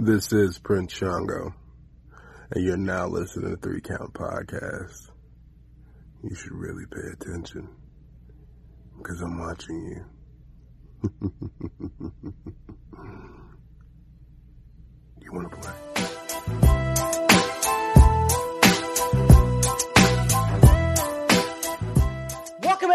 This is Prince Shango, and you're now listening to Three Count Podcast. You should really pay attention because I'm watching you. you want to play?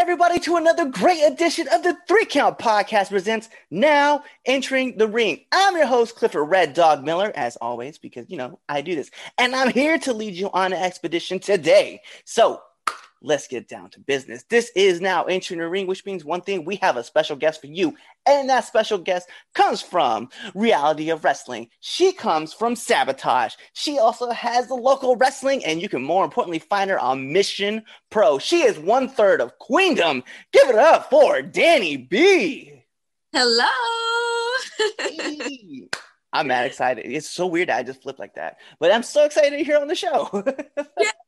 Everybody to another great edition of the Three Count Podcast presents Now Entering the Ring. I'm your host, Clifford Red Dog Miller, as always, because you know I do this. And I'm here to lead you on an expedition today. So let's get down to business. This is now entering the ring, which means one thing we have a special guest for you. And that special guest comes from Reality of Wrestling. She comes from Sabotage. She also has the local wrestling, and you can more importantly find her on Mission Pro. She is one third of Queendom. Give it up for Danni Bee. Hello. Hey. I'm mad excited. It's so weird that I just flipped like that, but I'm so excited to hear on the show.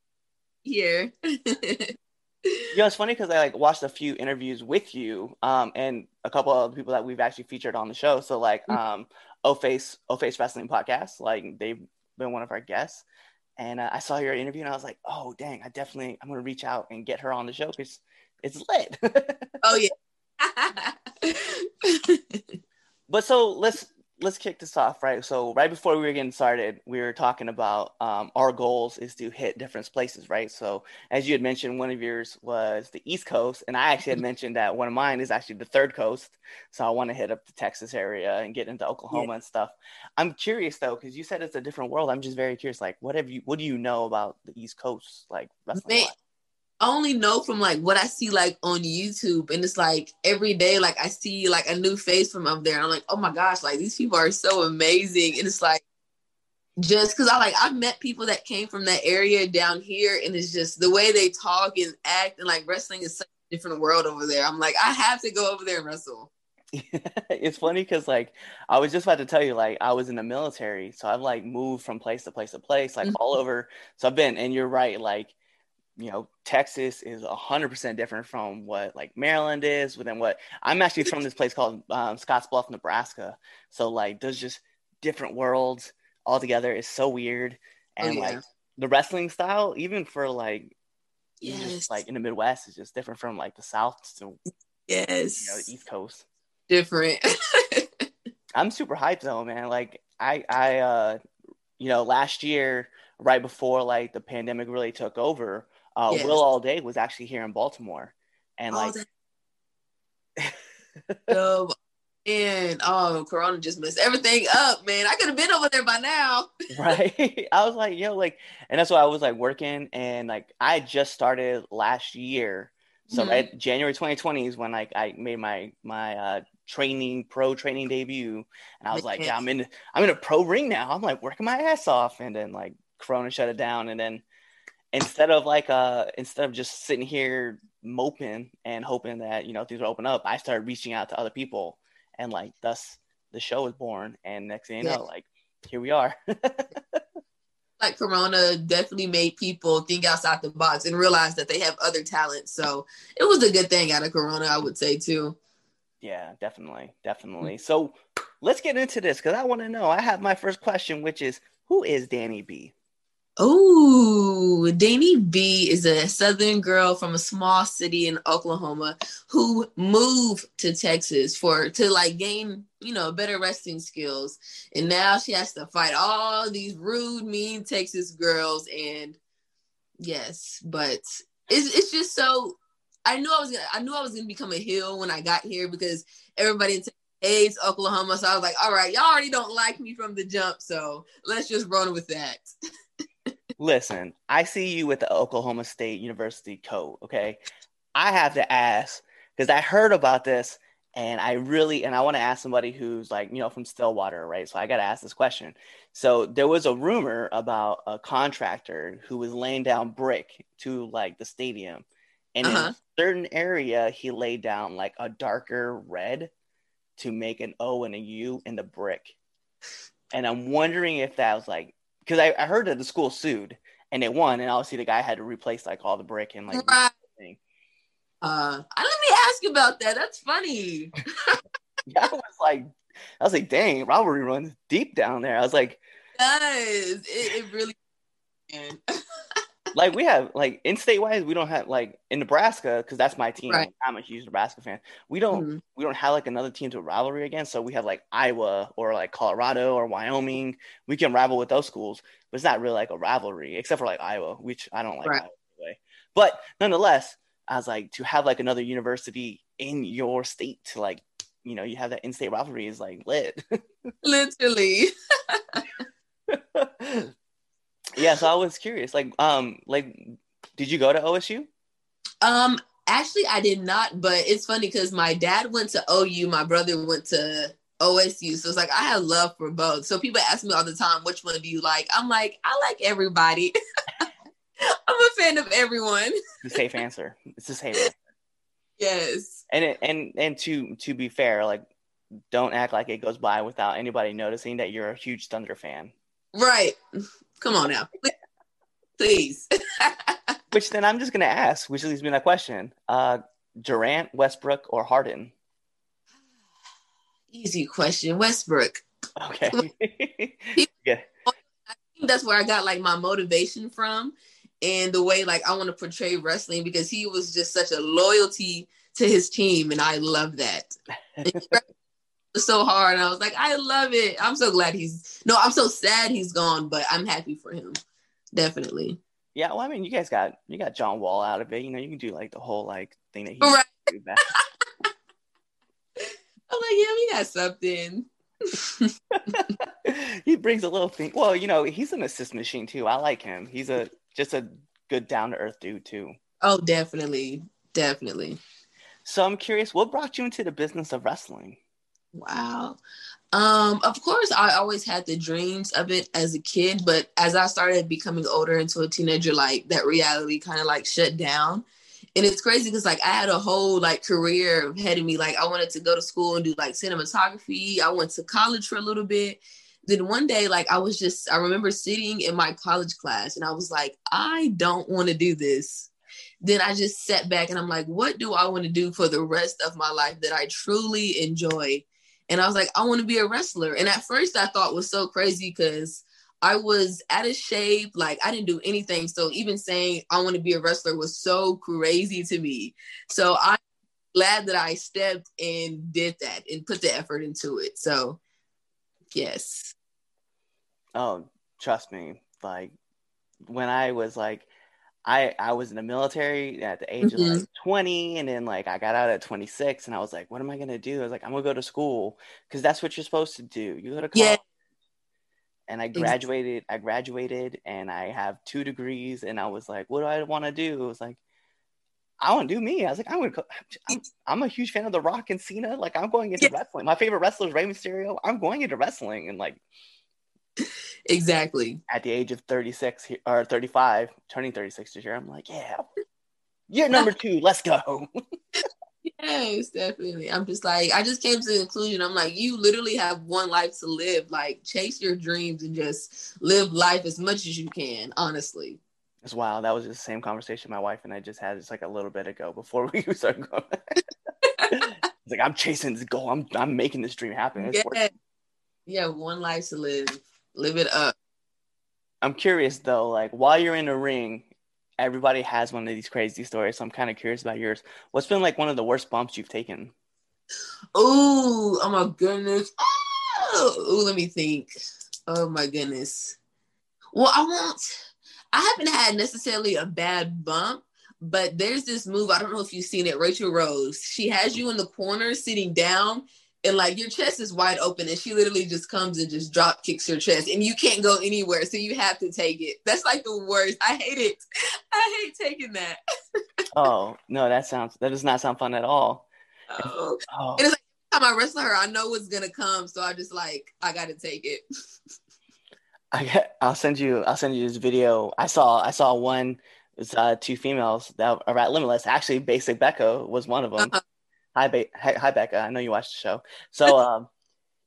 Here. You know, it's funny because I like watched a few interviews with you, um, and a couple of people that we've actually featured on the show. So like, um, O Face, O Face Wrestling Podcast, like they've been one of our guests, and uh, I saw your interview and I was like, oh dang, I definitely I'm gonna reach out and get her on the show because it's lit. oh yeah. but so let's let's kick this off, right? So right before we were getting started, we were talking about um, our goals is to hit different places, right? So as you had mentioned, one of yours was the East Coast, and I actually had mentioned that one of mine is actually the third coast. So I want to hit up the Texas area and get into Oklahoma Yeah. and stuff. I'm curious though, because you said it's a different world. I'm just very curious, like what have you what do you know about the East Coast, like wrestling? Man, only know from like what I see like on YouTube, and it's like every day, like I see like a new face from up there. I'm like, oh my gosh, like these people are so amazing, and it's like just because I like I've met people that came from that area down here, and it's just the way they talk and act, and like wrestling is such a different world over there. I'm like, I have to go over there and wrestle. it's funny because like I was just about to tell you like I was in the military, so I've like moved from place to place to place, like Mhm. all over. So I've been, and you're right, like you know, Texas is a hundred percent different from what like Maryland is. Within what I'm actually from this place called um, Scottsbluff, Nebraska. So like there's just different worlds altogether. It's so weird, Oh, and yeah. like the wrestling style, even for like Yes, just like in the Midwest, is just different from like the South to yes, you know the East Coast. different. I'm super hyped though, man. Like I I uh you know, last year right before like the pandemic really took over, uh Yes. Will All Day was actually here in Baltimore. And Oh, like So, and oh, Corona just messed everything up, man. I could have been over there by now. right. I was like, yo, like and that's why I was like working and like I just started last year. So Mhm. right January 2020 is when like I made my my uh training pro training debut and I was like, yeah, I'm in I'm in a pro ring now. I'm like working my ass off and then like Corona shut it down and then instead of like uh instead of just sitting here moping and hoping that you know things will open up, I started reaching out to other people and like thus the show was born and next thing you Yeah. know like here we are. Like Corona definitely made people think outside the box and realize that they have other talents. So it was a good thing out of Corona, I would say too. Yeah, definitely, definitely. So let's get into this because I want to know. I have my first question, which is, who is Danni Bee? Oh, Danni Bee is a southern girl from a small city in Oklahoma who moved to Texas for to like gain, you know, better wrestling skills. And now she has to fight all these rude, mean Texas girls. And yes, but it's it's just so I knew I was gonna I knew I was gonna become a heel when I got here because everybody in Texas hates Oklahoma. So I was like, all right, y'all already don't like me from the jump, so let's just run with that. Listen, I see you with the Oklahoma State University coat. Okay, I have to ask because I heard about this, and I really and I want to ask somebody who's like you know from Stillwater, right? So I got to ask this question. So there was a rumor about a contractor who was laying down brick to like the stadium, and in Uh-huh. a certain area he laid down like a darker red to make an O and a U in the brick. And I'm wondering if that was like because I, I heard that the school sued and they won, and obviously the guy had to replace like all the brick and like Right. everything. Uh, let me ask you about that. That's funny. yeah, I was like, I was like, dang, rivalry runs deep down there. I was like, does. It, it really. like we have like in state wise, we don't have like in Nebraska because that's my team. Right. I'm a huge Nebraska fan. We don't Mhm. we don't have like another team to rivalry against. So we have like Iowa or like Colorado or Wyoming. We can rival with those schools, but it's not really like a rivalry except for like Iowa, which I don't like Right. Anyway. But nonetheless, I was like to have like another university in your state to like you know you have that in-state rivalry is like lit. Literally. yeah, so I was curious, like um like did you go to OSU? Um, actually, I did not, but it's funny because my dad went to OU, my brother went to OSU. So it's like I have love for both. So people ask me all the time, which one do you like? I'm like, I like everybody. I'm a fan of everyone. The safe answer. It's the safe answer. Yes. and it, and and to to be fair, like don't act like it goes by without anybody noticing that you're a huge Thunder fan. Right. Come on now. Please. Which then I'm just gonna ask, which leads me to that question: uh, Durant, Westbrook, or Harden? Easy question. Westbrook. Okay. yeah. I think that's where I got like my motivation from and the way like I want to portray wrestling because he was just such a loyalty to his team and I love that. And he was so hard and I was like, I love it. I'm so glad he's no, I'm so sad he's gone, but I'm happy for him. Definitely. Yeah. Well, I mean, you guys got you got John Wall out of it. You know, you can do like the whole like thing that he Right. do back. I'm like, yeah, we got something. he brings a little thing. Well, you know, he's an assist machine too. I like him. He's a just a good down to earth dude too. Oh, definitely. Definitely. So I'm curious, what brought you into the business of wrestling? Wow. Um, of course, I always had the dreams of it as a kid, but as I started becoming older into a teenager, like that reality kind of like shut down. And it's crazy because like I had a whole like career ahead of me. Like I wanted to go to school and do like cinematography. I went to college for a little bit. Then one day, like I was just, I remember sitting in my college class and I was like, I don't want to do this. Then I just sat back and I'm like, what do I want to do for the rest of my life that I truly enjoy? And I was like, I want to be a wrestler. And at first I thought was so crazy because I was out of shape. Like I didn't do anything. So even saying I want to be a wrestler was so crazy to me. So I'm glad that I stepped and did that and put the effort into it. So yes. Oh, trust me. Like when I was like, I I was in the military at the age of like mm-hmm. 20, and then like I got out at 26, and I was like, what am I gonna do? I was like, I'm gonna go to school because that's what you're supposed to do. You go to college. Yeah. And I Exactly. graduated. I graduated, and I have two degrees. And I was like, what do I want to do? It was like, I want to do me. I was like, I'm gonna. Go, I'm, I'm a huge fan of The Rock and Cena. Like, I'm going into Yeah. wrestling. My favorite wrestler is Rey Mysterio. I'm going into wrestling, and like Exactly. at the age of 36 or 35, turning 36 this year, I'm like, yeah, year number two, let's go. Yes, definitely. I'm just like, I just came to the conclusion. I'm like, you literally have one life to live. Like, chase your dreams and just live life as much as you can, honestly. It's wild. That was just the same conversation my wife and I just had just like a little bit ago before we started going. it's like I'm chasing this goal. I'm I'm making this dream happen. It's working. Yeah. One life to live. Live it up. I'm curious though, like while you're in the ring, everybody has one of these crazy stories. So I'm kind of curious about yours. What's been like one of the worst bumps you've taken? Ooh, oh my goodness. Oh, ooh, let me think. Oh my goodness. Well, I won't. I haven't had necessarily a bad bump, but there's this move. I don't know if you've seen it. Rachel Rose. She has you in the corner sitting down, and like your chest is wide open, and she literally just comes and just drop kicks your chest, and you can't go anywhere, so you have to take it. That's like the worst. I hate it. I hate taking that. Oh no, that sounds that does not sound fun at all. Oh. Oh, It is Time I wrestle her, I know what's gonna come, so I just like I gotta take it. I get, I'll send you I'll send you this video. I saw I saw one it's uh two females that are at Limitless. Actually, Basic Becca was one of them. Uh-huh. Hi, ba- hi, hi Becca. I know you watched the show. So um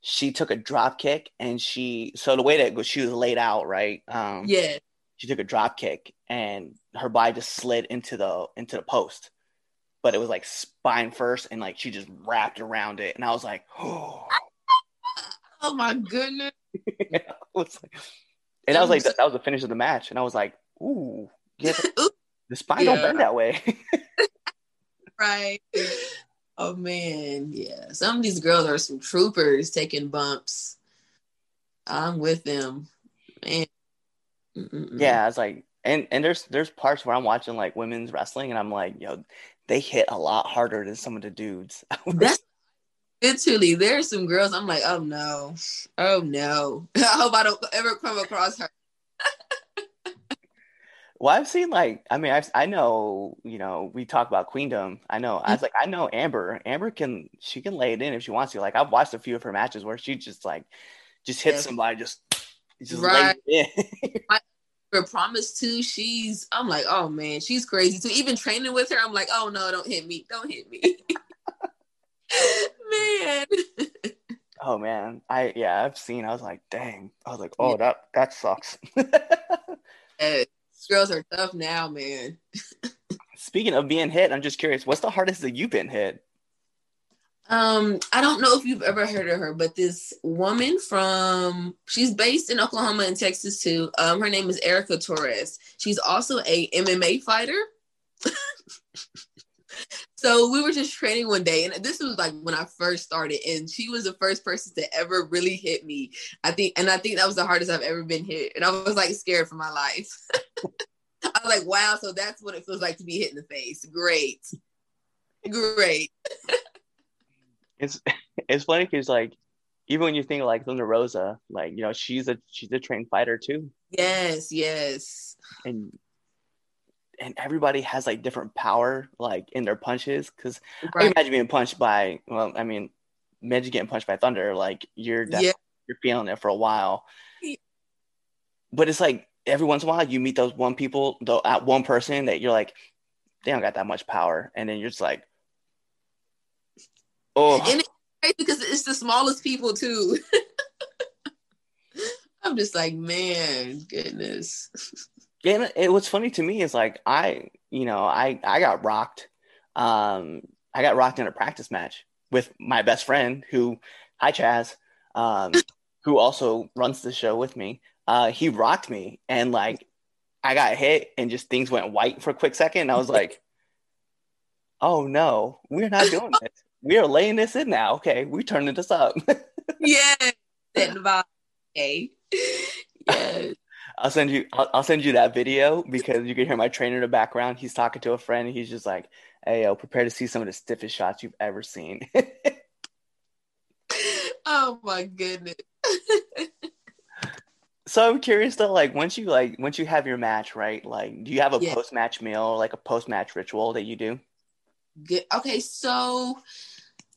she took a drop kick and she so the way that she was laid out, right? Um Yeah. she took a drop kick and her body just slid into the into the post. But it was like spine first and like she just wrapped around it and I was like, "Oh." Oh my goodness. I was like- and I was like, that, that was the finish of the match, and I was like, ooh, yeah, the, the spine don't bend that way. right. Oh man, yeah. Some of these girls are some troopers taking bumps. I'm with them, man. Mm-mm-mm. yeah, I was like, and and there's there's parts where I'm watching like women's wrestling, and I'm like, yo, they hit a lot harder than some of the dudes. that's literally. There's some girls. I'm like, oh no, oh no. I hope I don't ever come across her. Well, I've seen like I mean I've, I know you know we talk about Queendom. I know I was mm. like I know Amber. Amber can she can lay it in if she wants to. Like I've watched a few of her matches where she just like just hits Yeah. somebody just just Right. lays it in. For Promise too, she's. I'm like, oh man, she's crazy too. Even training with her, I'm like, oh no, don't hit me, don't hit me, man. oh man, I yeah I've seen. I was like dang. I was like oh that that sucks. Yeah, girls are tough now, man. Speaking of being hit, I'm just curious. What's the hardest that you've been hit? Um, I don't know if you've ever heard of her, but this woman from she's based in Oklahoma and Texas too. Um, her name is Erica Torres. She's also a MMA fighter. so we were just training one day, and this was like when I first started, and she was the first person to ever really hit me. I think, and I think that was the hardest I've ever been hit, and I was like scared for my life. I was like, wow, so that's what it feels like to be hit in the face. Great. Great. It's it's funny because like even when you think like Thunder Rosa, like you know she's a she's a trained fighter too. Yes, yes. and and everybody has like different power like in their punches because I Right. imagine being punched by well I mean imagine getting punched by thunder like you're Yeah. you're feeling it for a while but it's like every once in a while you meet those one people though at one person that you're like they don't got that much power and then you're just like oh And it's crazy because it's the smallest people too. I'm just like, man, goodness. Yeah, and it, what's funny to me is like I, you know, I I got rocked. Um, I got rocked in a practice match with my best friend, who, hi Chaz, um, who also runs the show with me. Uh, he rocked me, and like I got hit, and just things went white for a quick second. And I was like, "Oh no, we're not doing this. We are laying this in now. Okay, we're turning this up." Yeah. Okay. Yeah. I'll send you I'll, I'll send you that video because you can hear my trainer in the background. He's talking to a friend. And he's just like, "Hey, yo, prepare to see some of the stiffest shots you've ever seen." Oh my goodness. So I'm curious though, like once you like once you have your match, right? Like, do you have a Yeah. post match meal or like a post match ritual that you do? Good. Okay, so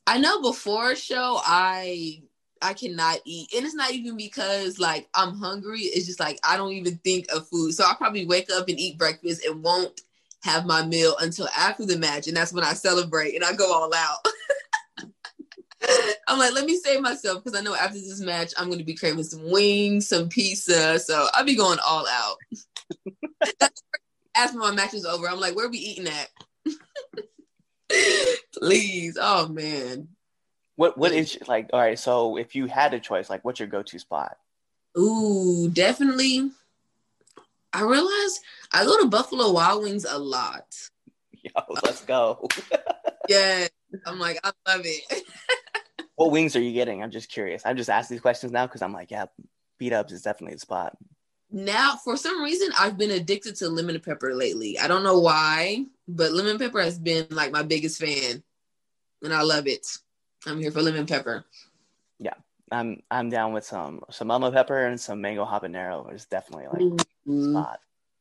I know before a show I I cannot eat. And it's not even because like I'm hungry. It's just like I don't even think of food. So I probably wake up and eat breakfast and won't have my meal until after the match. And that's when I celebrate and I go all out. I'm like, let me save myself because I know after this match I'm gonna be craving some wings, some pizza. So I'll be going all out. After my match is over, I'm like, where are we eating at? Please. Oh man. What what is like? All right, so if you had a choice, like, what's your go to spot? Ooh, definitely. I realize I go to Buffalo Wild Wings a lot. Yo, let's go. Yeah. I'm like, I love it. What wings are you getting? I'm just curious. I'm just asking these questions now because I'm like, yeah, B-Dubs is definitely the spot. Now, for some reason, I've been addicted to lemon pepper lately. I don't know why, but lemon pepper has been like my biggest fan. And I love it. I'm here for lemon pepper. Yeah, I'm I'm down with some some lemon pepper and some mango habanero. Is definitely like Ooh. spot.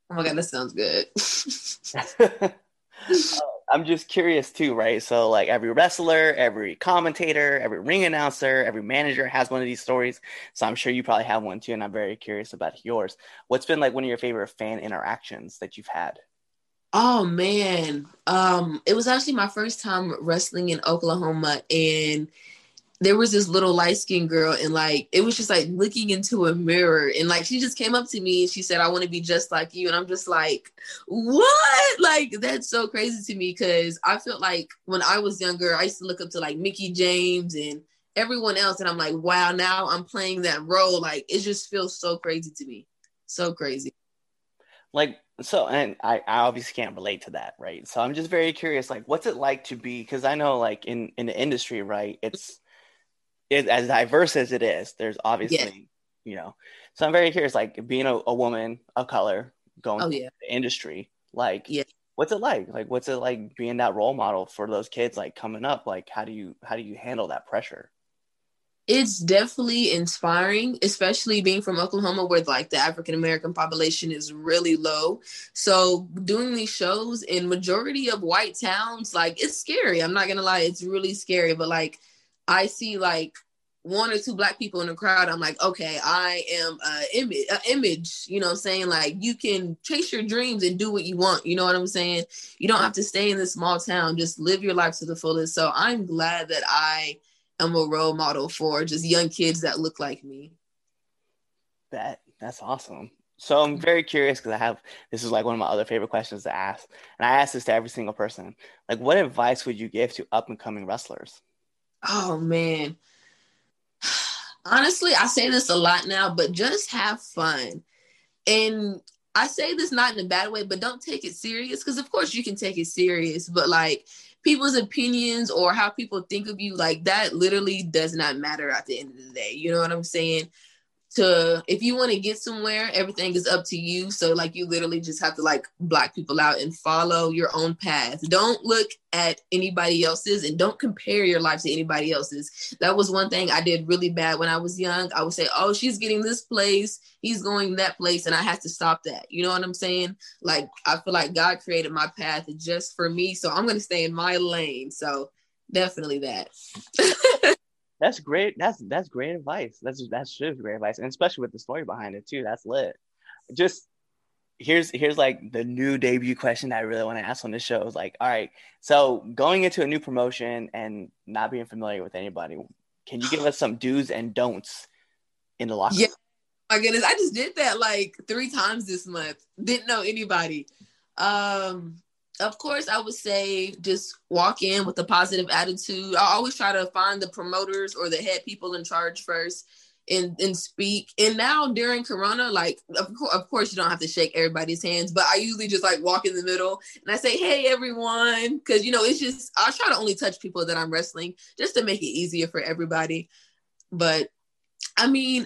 Oh my god, that sounds good. Uh, I'm just curious too, right? So like every wrestler, every commentator, every ring announcer, every manager has one of these stories. So I'm sure you probably have one too, and I'm very curious about yours. What's been like one of your favorite fan interactions that you've had? Oh man. Um, it was actually my first time wrestling in Oklahoma and there was this little light skinned girl and like it was just like looking into a mirror and like she just came up to me and she said, I want to be just like you. And I'm just like, what? Like that's so crazy to me because I felt like when I was younger, I used to look up to like Mickie James and everyone else and I'm like, wow, now I'm playing that role. Like it just feels so crazy to me. So crazy. Like so and I, I obviously can't relate to that, right? So I'm just very curious, like what's it like to be because I know like in in the industry, right, it's it, as diverse as it is, there's obviously, you know. So I'm very curious, like being a, a woman of color going oh, yeah. the industry, like yeah. what's it like? Like what's it like being that role model for those kids like coming up? Like how do you how do you handle that pressure? it's definitely inspiring, especially being from Oklahoma where like the African American population is really low. So doing these shows in majority of white towns, like it's scary. I'm not gonna lie, it's really scary. But like I see like one or two black people in the crowd, I'm like, okay, I am a image, a image, you know, saying like you can chase your dreams and do what you want. You know what I'm saying? You don't have to stay in this small town, just live your life to the fullest. So I'm glad that I am a role model for just young kids that look like me. That that's awesome. So I'm very curious because I have this is like one of my other favorite questions to ask, and I ask this to every single person. Like, what advice would you give to up and coming wrestlers? Oh man, honestly, I say this a lot now, but just have fun. And I say this not in a bad way, but don't take it serious because, of course, you can take it serious, but like people's opinions or how people think of you, like that literally does not matter at the end of the day. You know what I'm saying? To if you want to get somewhere everything is up to you. So like you literally just have to like block people out and follow your own path. Don't look at anybody else's and don't compare your life to anybody else's. That was one thing i did really bad when i was young. I would say oh she's getting this place. He's going that place and i had to stop that. You know what i'm saying? Like i feel like god created my path just for me. So i'm going to stay in my lane. So definitely that That's great. That's that's great advice. That's that's just great advice, and especially with the story behind it too. That's lit. Just here's here's like the new debut question that I really want to ask on this show is like, all right, so going into a new promotion and not being familiar with anybody, can you give us some do's and don'ts in the locker? Yeah, my goodness, I just did that like three times this month. Didn't know anybody. Um, of course, I would say just walk in with a positive attitude. I always try to find the promoters or the head people in charge first and, and speak. And now during Corona, like, of, co- of course, you don't have to shake everybody's hands, but I usually just like walk in the middle and I say, hey, everyone. Cause, you know, it's just, I try to only touch people that I'm wrestling just to make it easier for everybody. But I mean,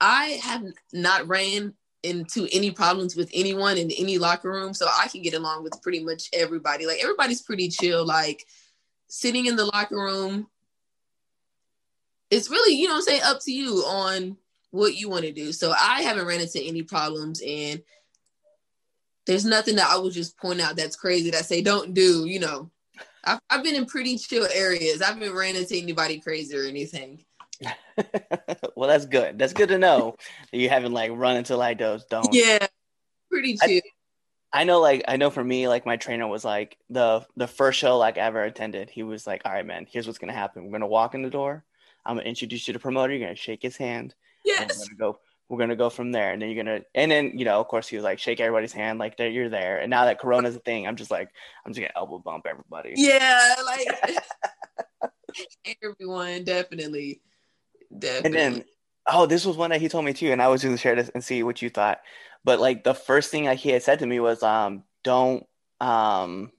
I have not ran into any problems with anyone in any locker room. So I can get along with pretty much everybody. Like everybody's pretty chill. Like sitting in the locker room, it's really, you know I'm saying, up to you on what you want to do. So I haven't ran into any problems and there's nothing that I would just point out that's crazy that I say don't do, you know. I've, I've been in pretty chill areas. I haven't ran into anybody crazy or anything. well, that's good. That's good to know that you haven't like run into like those. Don't. Yeah, pretty chill. I, I know, like I know for me, like my trainer was like the the first show like I ever attended. He was like, "All right, man, here's what's gonna happen. We're gonna walk in the door. I'm gonna introduce you to the promoter. You're gonna shake his hand. Yes. we're gonna go. We're gonna go from there, and then you're gonna, and then you know, of course, he was like, shake everybody's hand, like that you're there. And now that Corona's a thing, I'm just like, I'm just gonna elbow bump everybody. Yeah, like everyone definitely. Definitely. And then, oh, this was one that he told me too, and I was going to share this and see what you thought. But like the first thing that he had said to me was, um, don't, um,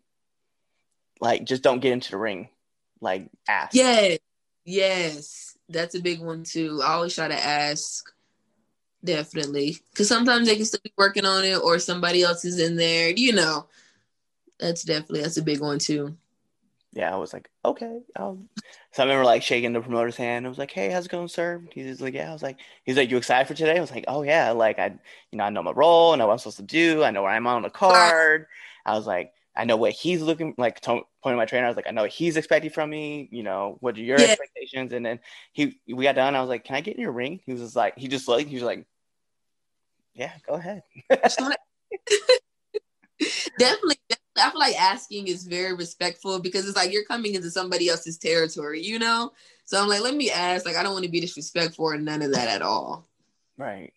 like just don't get into the ring, like ask. Yeah, yes, that's a big one too. I always try to ask. Definitely, because sometimes they can still be working on it, or somebody else is in there. You know, that's definitely that's a big one too yeah, I was like, okay. Um, so I remember like shaking the promoter's hand. I was like, hey, how's it going, sir? He's like, yeah. I was like, he's like, you excited for today? I was like, oh yeah. Like I, you know, I know my role. I know what I'm supposed to do. I know where I'm on the card. I was like, I know what he's looking like. To, pointing my trainer, I was like, I know what he's expecting from me. You know, what are your yeah. expectations? And then he, we got done. I was like, can I get in your ring? He was just like, he just like, he was like, yeah, go ahead. definitely, I feel like asking is very respectful because it's like you're coming into somebody else's territory, you know? So I'm like, let me ask. Like, I don't want to be disrespectful or none of that at all. Right.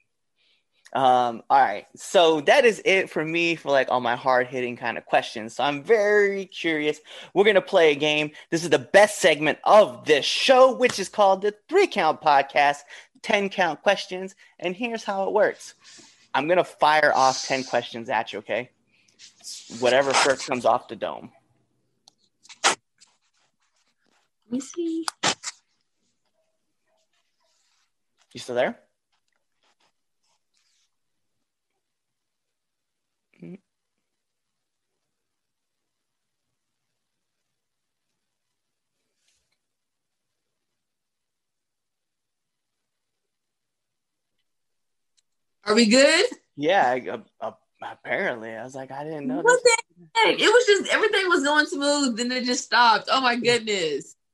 Um, all right. So that is it for me for like all my hard hitting kind of questions. So I'm very curious. We're going to play a game. This is the best segment of this show, which is called the Three Count Podcast 10 Count Questions. And here's how it works I'm going to fire off 10 questions at you, okay? Whatever first comes off the dome. Let me see. You still there? Are we good? Yeah, I, uh, uh, apparently. I was like, I didn't know. What this. the heck? It was just everything was going smooth, then it just stopped. Oh my goodness.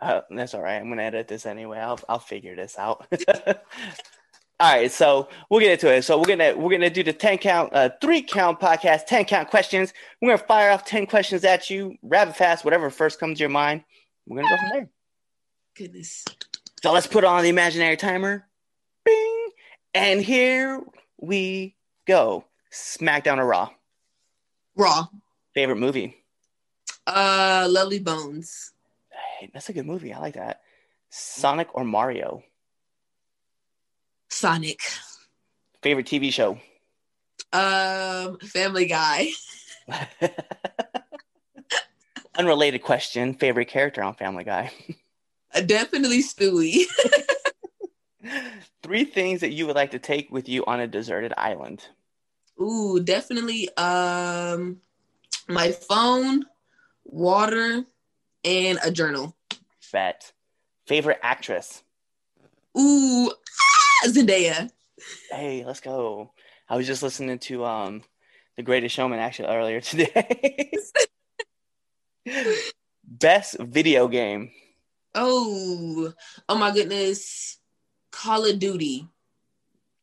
Uh, that's all right. I'm gonna edit this anyway. I'll I'll figure this out. all right, so we'll get into it. So we're gonna we're gonna do the ten count, uh, three count podcast, ten count questions. We're gonna fire off ten questions at you, rapid fast, whatever first comes to your mind. We're gonna go from there. Goodness. So let's put on the imaginary timer. Bing, and here we go. SmackDown or Raw? Raw. Favorite movie? Uh Lovely Bones. Hey, that's a good movie. I like that. Sonic or Mario? Sonic. Favorite TV show? Um Family Guy. Unrelated question. Favorite character on Family Guy? Uh, Definitely Stewie. Three things that you would like to take with you on a deserted island. Ooh, definitely um my phone, water, and a journal. Bet. Favorite actress? Ooh, ah, Zendaya. Hey, let's go. I was just listening to um The Greatest Showman actually earlier today. Best video game. Oh, oh my goodness. Call of Duty.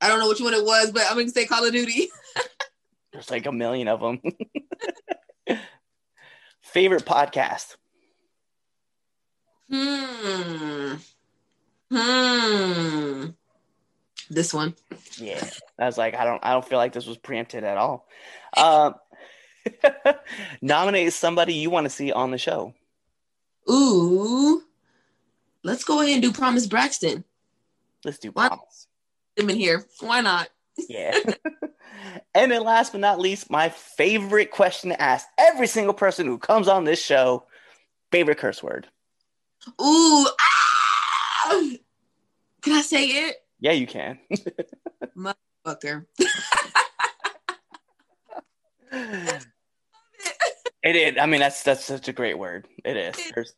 I don't know which one it was, but I'm gonna say Call of Duty. There's like a million of them. Favorite podcast. Hmm. Hmm. This one. Yeah, I was like, I don't, I don't feel like this was preempted at all. Um, nominate somebody you want to see on the show. Ooh. Let's go ahead and do Promise Braxton. Let's do promise. Him in here. Why not? Yeah. and then last but not least, my favorite question to ask every single person who comes on this show: favorite curse word. Ooh. Ah! Can I say it? Yeah, you can. Motherfucker. it is. I mean, that's that's such a great word. It is. There's,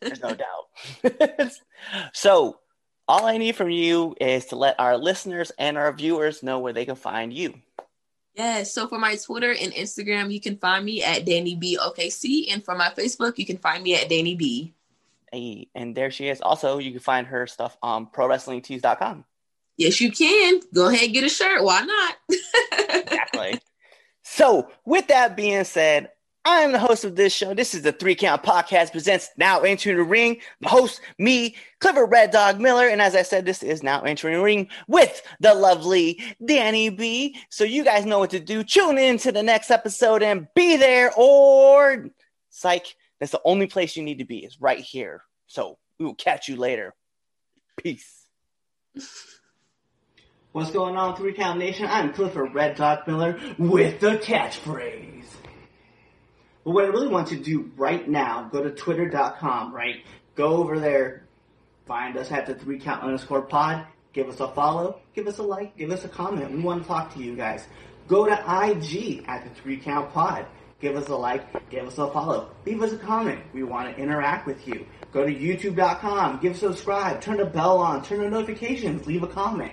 there's no doubt. so, all I need from you is to let our listeners and our viewers know where they can find you. Yes. So for my Twitter and Instagram, you can find me at Danni Bee OKC, and for my Facebook, you can find me at Danni Bee. Hey, and there she is. Also, you can find her stuff on prowrestlingtees.com. Yes, you can. Go ahead and get a shirt. Why not? Exactly. so, with that being said, I'm the host of this show. This is the Three Count Podcast presents Now Entering the Ring. The host, me, Clifford Red Dog Miller. And as I said, this is Now Entering the Ring with the lovely Danni Bee. So you guys know what to do. Tune in to the next episode and be there or psych. That's the only place you need to be is right here. So we will catch you later. Peace. What's going on, Three Count Nation? I'm Clifford Red Dog Miller with the catchphrase. But what I really want you to do right now, go to twitter.com, right? Go over there, find us at the three count underscore pod, give us a follow, give us a like, give us a comment. We want to talk to you guys. Go to IG at the three count pod. Give us a like, give us a follow, leave us a comment. We want to interact with you. Go to youtube.com, give subscribe, turn the bell on, turn the notifications, leave a comment.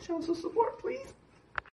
Show some support, please.